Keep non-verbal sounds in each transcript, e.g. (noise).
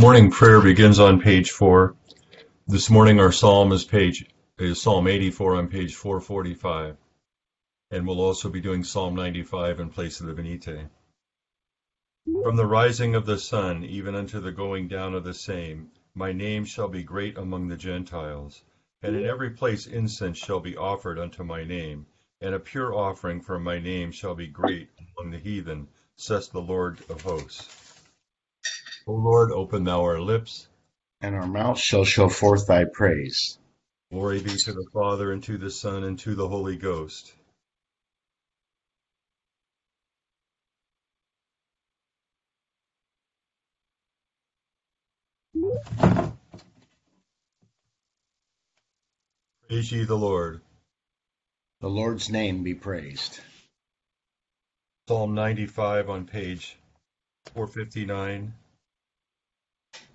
Morning prayer begins on page four. This morning our psalm is page is Psalm 84 on page 445. And we'll also be doing Psalm 95 in place of the Venite. From the rising of the sun even unto the going down of the same, my name shall be great among the Gentiles, and in every place incense shall be offered unto my name, and a pure offering for my name shall be great among the heathen, says the Lord of hosts. O Lord, open thou our lips, and our mouth shall show forth thy praise. Glory be to the Father, and to the Son, and to the Holy Ghost. Praise ye the Lord. The Lord's name be praised. Psalm 95 on page 459.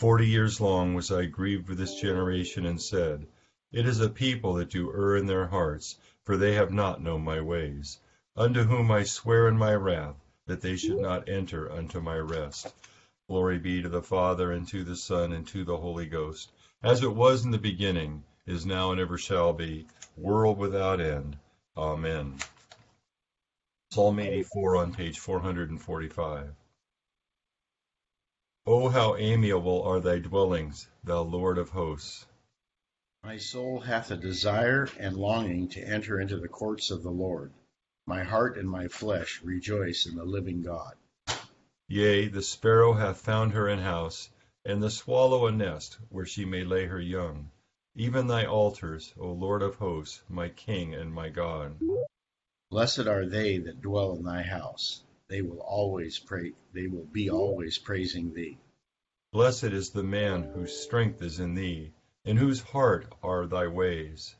Forty years long was I grieved with this generation, and said, It is a people that do err in their hearts, for they have not known my ways. Unto whom I swear in my wrath, that they should not enter unto my rest. Glory be to the Father, and to the Son, and to the Holy Ghost, as it was in the beginning, is now, and ever shall be, world without end. Amen. Psalm 84 on page 445. O how amiable are thy dwellings, thou Lord of hosts! My soul hath a desire and longing to enter into the courts of the Lord. My heart and my flesh rejoice in the living God. Yea, the sparrow hath found her an house, and the swallow a nest, where she may lay her young. Even thy altars, O Lord of hosts, my King and my God. Blessed are they that dwell in thy house they will always pray they will be always praising thee. Blessed is the man whose strength is in thee, in whose heart are thy ways.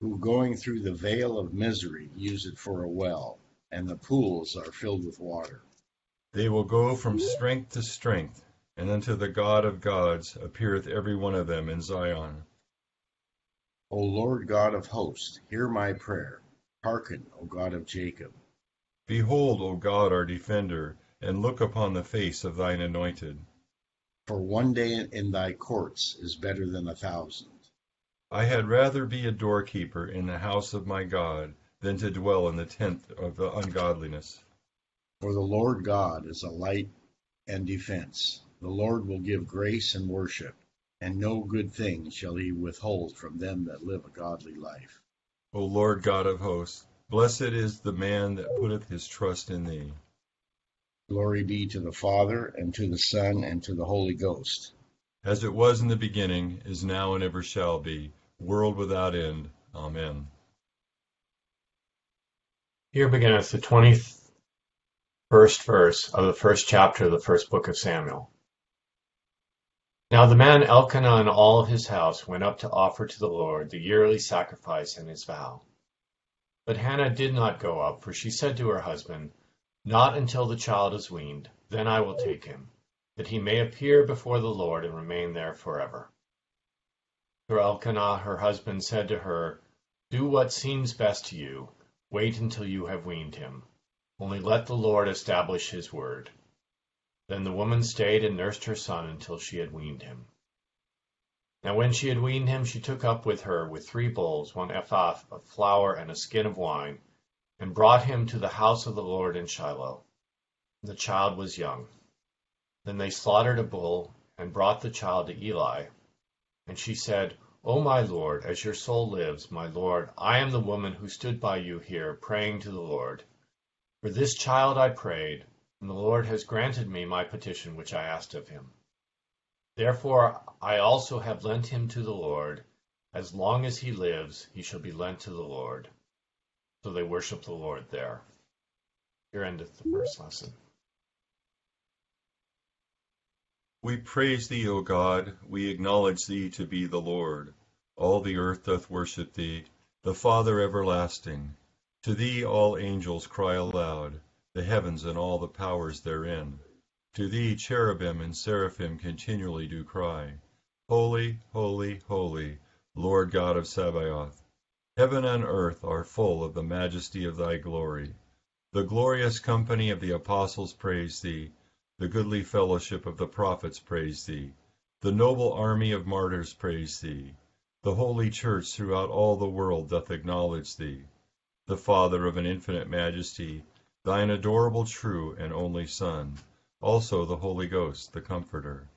Who going through the vale of misery use it for a well, and the pools are filled with water. They will go from strength to strength, and unto the God of gods appeareth every one of them in Zion. O Lord God of hosts, hear my prayer. Hearken, O God of Jacob. Behold, O God our defender, and look upon the face of thine anointed. For one day in thy courts is better than a thousand. I had rather be a doorkeeper in the house of my God than to dwell in the tent of the ungodliness. For the Lord God is a light and defense. The Lord will give grace and worship, and no good thing shall he withhold from them that live a godly life. O Lord God of hosts, Blessed is the man that putteth his trust in thee. Glory be to the Father, and to the Son, and to the Holy Ghost. As it was in the beginning, is now, and ever shall be, world without end. Amen. Here beginneth the twenty first verse of the first chapter of the first book of Samuel. Now the man Elkanah and all his house went up to offer to the Lord the yearly sacrifice and his vow. But Hannah did not go up, for she said to her husband, Not until the child is weaned, then I will take him, that he may appear before the Lord and remain there forever. For Elkanah her husband said to her, Do what seems best to you, wait until you have weaned him. Only let the Lord establish his word. Then the woman stayed and nursed her son until she had weaned him. Now when she had weaned him, she took up with her with three bowls, one ephah of flour and a skin of wine, and brought him to the house of the Lord in Shiloh. The child was young. Then they slaughtered a bull, and brought the child to Eli. And she said, O my lord, as your soul lives, my lord, I am the woman who stood by you here praying to the Lord. For this child I prayed, and the Lord has granted me my petition which I asked of him. Therefore I also have lent him to the Lord. As long as he lives, he shall be lent to the Lord. So they worship the Lord there. Here endeth the first lesson. We praise thee, O God, we acknowledge thee to be the Lord. All the earth doth worship thee, the Father everlasting. To thee all angels cry aloud, the heavens and all the powers therein. To thee cherubim and seraphim continually do cry, Holy, holy, holy, Lord God of Sabaoth. Heaven and earth are full of the majesty of thy glory. The glorious company of the apostles praise thee. The goodly fellowship of the prophets praise thee. The noble army of martyrs praise thee. The holy church throughout all the world doth acknowledge thee. The Father of an infinite majesty, thine adorable true and only Son, also the Holy Ghost, the Comforter.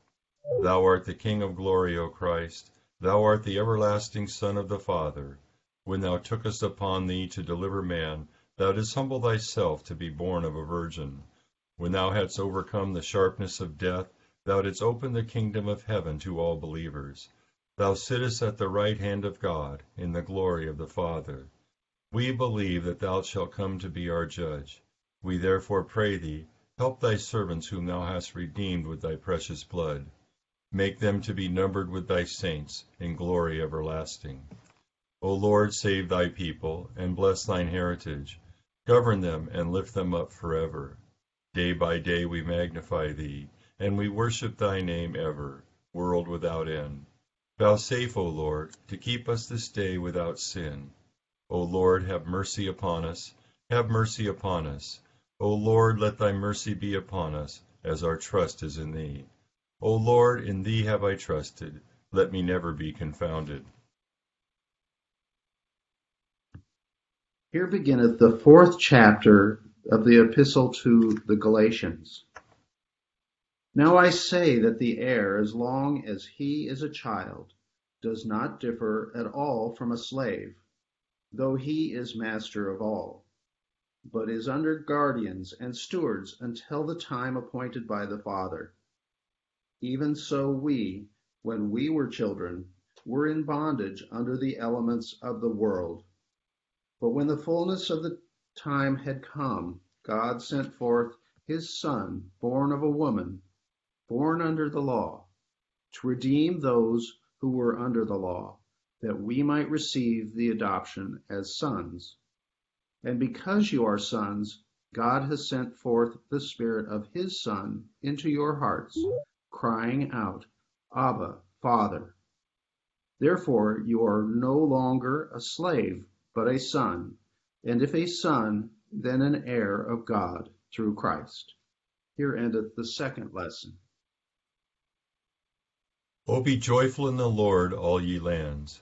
Thou art the King of glory, O Christ. Thou art the everlasting Son of the Father. When thou tookest upon thee to deliver man, thou didst humble thyself to be born of a virgin. When thou hadst overcome the sharpness of death, thou didst open the kingdom of heaven to all believers. Thou sittest at the right hand of God, in the glory of the Father. We believe that thou shalt come to be our judge. We therefore pray thee, help thy servants whom thou hast redeemed with thy precious blood. Make them to be numbered with thy saints in glory everlasting. O Lord, save thy people, and bless thine heritage. Govern them and lift them up forever. Day by day we magnify thee, and we worship thy name ever, world without end. Vouchsafe, O Lord, to keep us this day without sin. O Lord, have mercy upon us, have mercy upon us. O Lord, let thy mercy be upon us, as our trust is in thee. O Lord, in thee have I trusted, let me never be confounded. Here beginneth the fourth chapter of the Epistle to the Galatians. Now I say that the heir, as long as he is a child, does not differ at all from a slave, though he is master of all, but is under guardians and stewards until the time appointed by the Father. Even so we, when we were children, were in bondage under the elements of the world. But when the fullness of the time had come, God sent forth his Son, born of a woman, born under the law, to redeem those who were under the law, that we might receive the adoption as sons. And because you are sons, God has sent forth the Spirit of his Son into your hearts, crying out, Abba, Father. Therefore you are no longer a slave, but a son, and if a son, then an heir of God through Christ. Here endeth the second lesson. O be joyful in the Lord, all ye lands.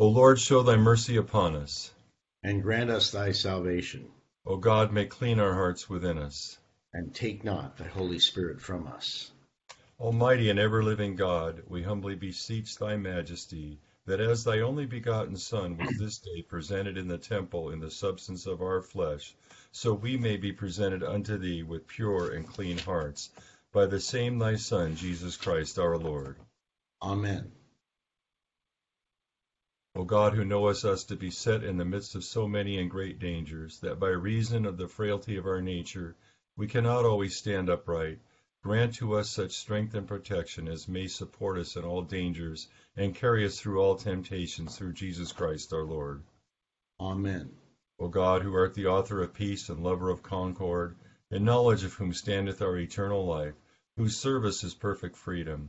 O Lord, show thy mercy upon us. And grant us thy salvation. O God, make clean our hearts within us. And take not thy Holy Spirit from us. Almighty and ever living God, we humbly beseech thy majesty, that as thy only begotten Son was this day presented in the temple in the substance of our flesh, so we may be presented unto thee with pure and clean hearts, by the same thy Son, Jesus Christ our Lord. Amen. O God, who knowest us to be set in the midst of so many and great dangers, that by reason of the frailty of our nature we cannot always stand upright, grant to us such strength and protection as may support us in all dangers and carry us through all temptations through Jesus Christ our Lord. Amen. O God, who art the author of peace and lover of concord, in knowledge of whom standeth our eternal life, whose service is perfect freedom,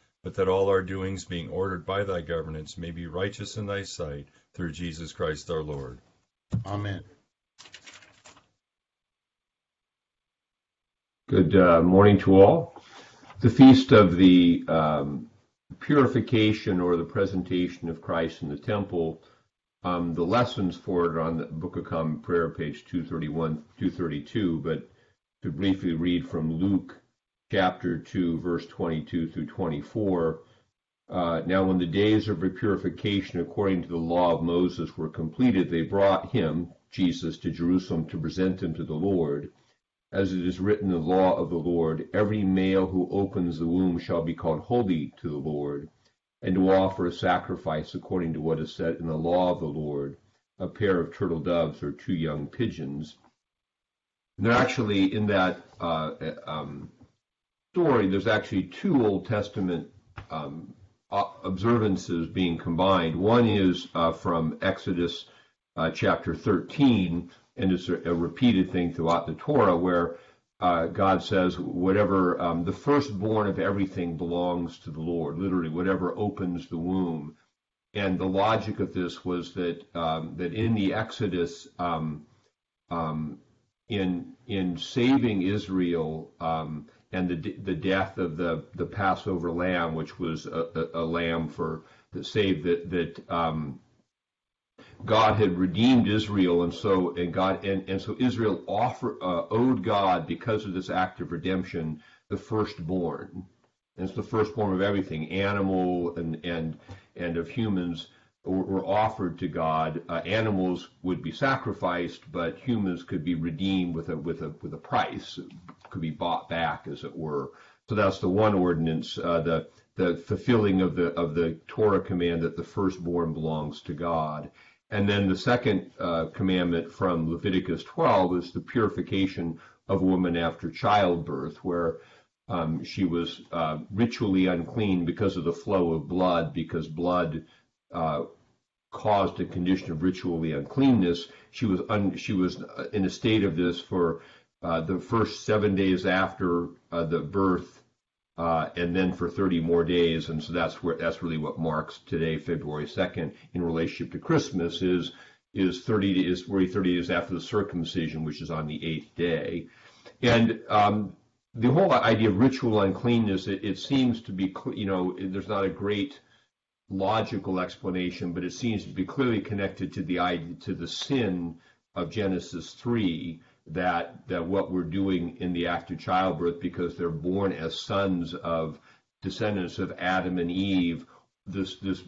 but that all our doings being ordered by thy governance may be righteous in thy sight, through Jesus Christ our Lord. Amen. Good uh, morning to all. The feast of the um, purification or the presentation of Christ in the temple. Um, the lessons for it are on the Book of Common Prayer, page 231, 232. But to briefly read from Luke chapter 2, verse 22 through 24. Uh, now, when the days of purification according to the law of Moses were completed, they brought him, Jesus, to Jerusalem to present him to the Lord. As it is written in the law of the Lord, every male who opens the womb shall be called holy to the Lord, and to offer a sacrifice according to what is said in the law of the Lord, a pair of turtle doves or two young pigeons. And they're actually in that uh, um, story, there's actually two Old Testament um, observances being combined. One is uh, from Exodus uh, chapter 13, and it's a, a, repeated thing throughout the Torah where uh, God says, whatever, um, the firstborn of everything belongs to the Lord, literally, whatever opens the womb. And the logic of this was that um, that in the Exodus, um, um in in saving Israel, um, and the the death of the the Passover lamb, which was a, a, a lamb for that saved that that um, God had redeemed Israel, and so and God and, and so Israel offer, uh, owed God because of this act of redemption the firstborn. And it's the firstborn of everything, animal and and and of humans were offered to God. Uh, animals would be sacrificed, but humans could be redeemed with a with a with a price, could be bought back, as it were. So that's the one ordinance, uh, the the fulfilling of the of the Torah command that the firstborn belongs to God. And then the second uh, commandment from Leviticus 12 is the purification of a woman after childbirth, where um, she was uh, ritually unclean because of the flow of blood, because blood uh, caused a condition of ritually uncleanness. She was un, she was in a state of this for uh, the first seven days after uh, the birth, uh, and then for 30 more days. And so that's where that's really what marks today, February 2nd, in relationship to Christmas, is is 30 is really 30 days after the circumcision, which is on the eighth day. And um, the whole idea of ritual uncleanness, it, it seems to be, you know, there's not a great logical explanation, but it seems to be clearly connected to the idea, to the sin of Genesis 3 that that what we're doing in the act of childbirth because they're born as sons of descendants of Adam and Eve this this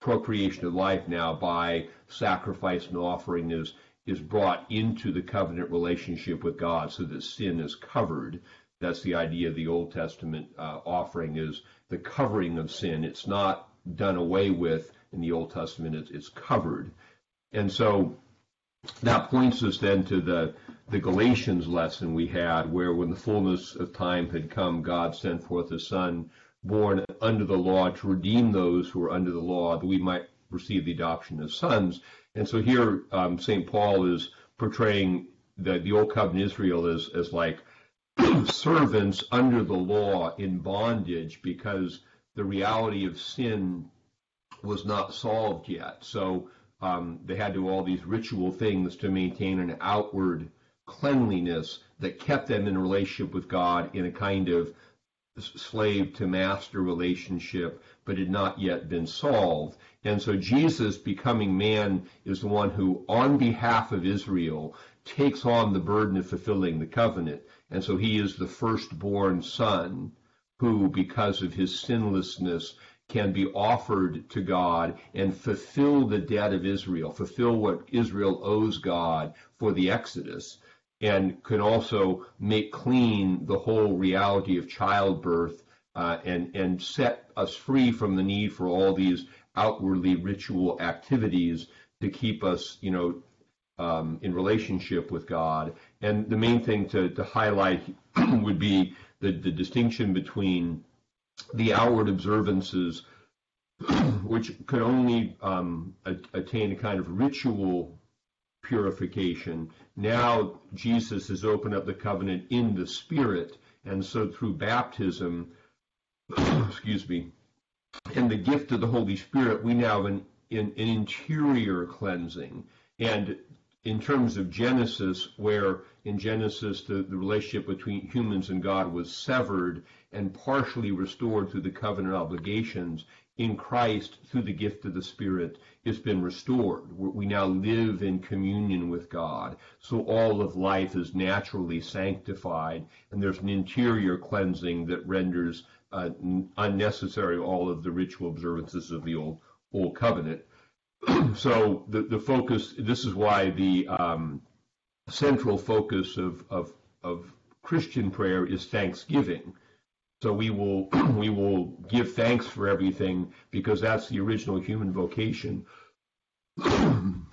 procreation of life now by sacrifice and offering is is brought into the covenant relationship with God so that sin is covered. That's the idea of the Old Testament uh, offering is the covering of sin. It's not done away with in the Old Testament. It's, it's covered. And so that points us then to the, the Galatians lesson we had, where when the fullness of time had come, God sent forth his Son, born under the law, to redeem those who were under the law, that we might receive the adoption as sons. And so here, um, St. Paul is portraying the, the Old Covenant Israel as, as like (clears throat) servants under the law in bondage because the reality of sin was not solved yet. So um, they had to do all these ritual things to maintain an outward cleanliness that kept them in relationship with God in a kind of slave to master relationship, but had not yet been solved. And so Jesus becoming man is the one who, on behalf of Israel, takes on the burden of fulfilling the covenant. And so he is the firstborn son who, because of his sinlessness, can be offered to God and fulfill the debt of Israel, fulfill what Israel owes God for the Exodus, and can also make clean the whole reality of childbirth uh, and, and set us free from the need for all these outwardly ritual activities to keep us, you know, um, in relationship with God. And the main thing to, to highlight (clears throat) would be the, the distinction between the outward observances, which could only um, attain a kind of ritual purification. Now Jesus has opened up the covenant in the Spirit, and so through baptism, (clears throat) excuse me, and the gift of the Holy Spirit, we now have an, an, an interior cleansing. And in terms of Genesis, where in Genesis the, the relationship between humans and God was severed and partially restored through the covenant obligations, in Christ, through the gift of the Spirit, it's been restored. We now live in communion with God. So all of life is naturally sanctified, and there's an interior cleansing that renders uh, unnecessary all of the ritual observances of the old old covenant. (clears throat) so the, the focus, this is why the um, central focus of, of, of Christian prayer is thanksgiving. So we will (clears throat) we will give thanks for everything because that's the original human vocation. (clears throat)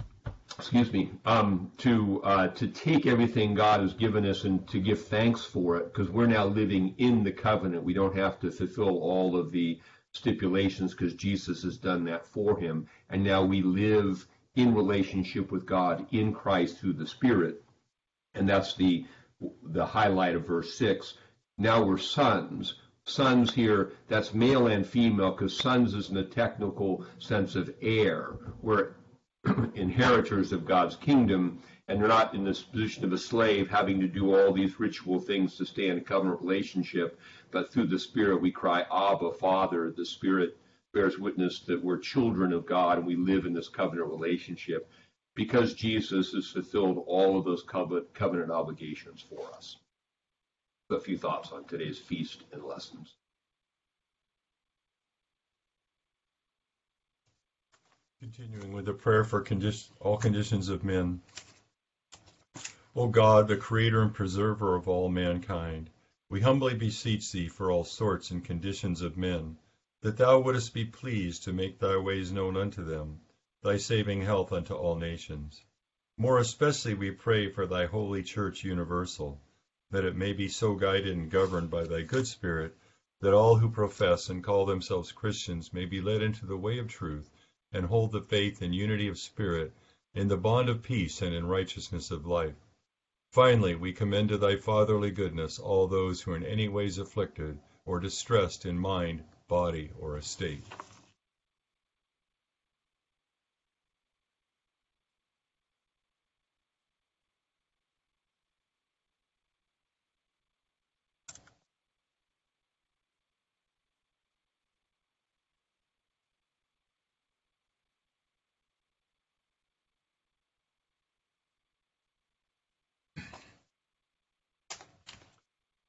Excuse me. Um, to uh, to take everything God has given us and to give thanks for it because we're now living in the covenant. We don't have to fulfill all of the stipulations because Jesus has done that for him. And now we live in relationship with God in Christ through the Spirit. And that's the the highlight of verse 6. Now we're sons. Sons here, that's male and female, because sons is in the technical sense of heir. We're (clears throat) inheritors of God's kingdom, and they're not in this position of a slave having to do all these ritual things to stay in a covenant relationship but through the Spirit we cry, Abba, Father. The Spirit bears witness that we're children of God and we live in this covenant relationship because Jesus has fulfilled all of those covenant obligations for us. A few thoughts on today's feast and lessons. Continuing with the prayer for condition, all conditions of men. O God, the creator and preserver of all mankind, we humbly beseech thee for all sorts and conditions of men, that thou wouldest be pleased to make thy ways known unto them, thy saving health unto all nations. More especially we pray for thy holy church universal, that it may be so guided and governed by thy good spirit, that all who profess and call themselves Christians may be led into the way of truth, and hold the faith in unity of spirit, in the bond of peace and in righteousness of life Finally, we commend to thy fatherly goodness all those who are in any ways afflicted or distressed in mind, body, or estate.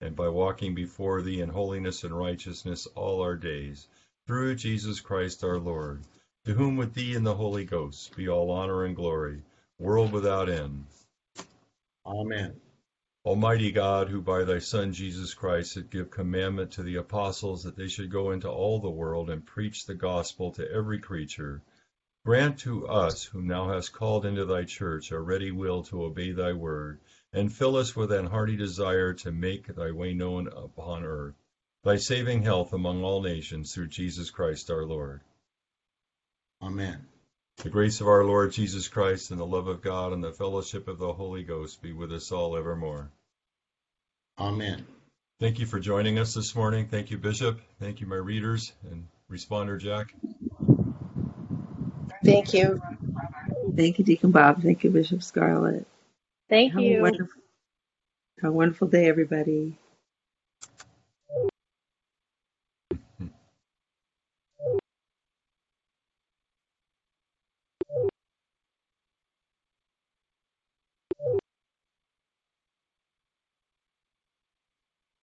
and by walking before thee in holiness and righteousness all our days, through Jesus Christ our Lord, to whom with thee and the Holy Ghost be all honor and glory, world without end. Amen. Almighty God, who by thy Son Jesus Christ did give commandment to the apostles that they should go into all the world and preach the gospel to every creature, grant to us, whom thou hast called into thy church, a ready will to obey thy word, and fill us with an hearty desire to make thy way known upon earth, thy saving health among all nations, through Jesus Christ our Lord. Amen. The grace of our Lord Jesus Christ and the love of God and the fellowship of the Holy Ghost be with us all evermore. Amen. Thank you for joining us this morning. Thank you, Bishop. Thank you, my readers and responder Jack. Thank you. Thank you, Deacon Bob. Thank you, Bishop Scarlett. Thank Have a you. wonderful, have a wonderful day, everybody.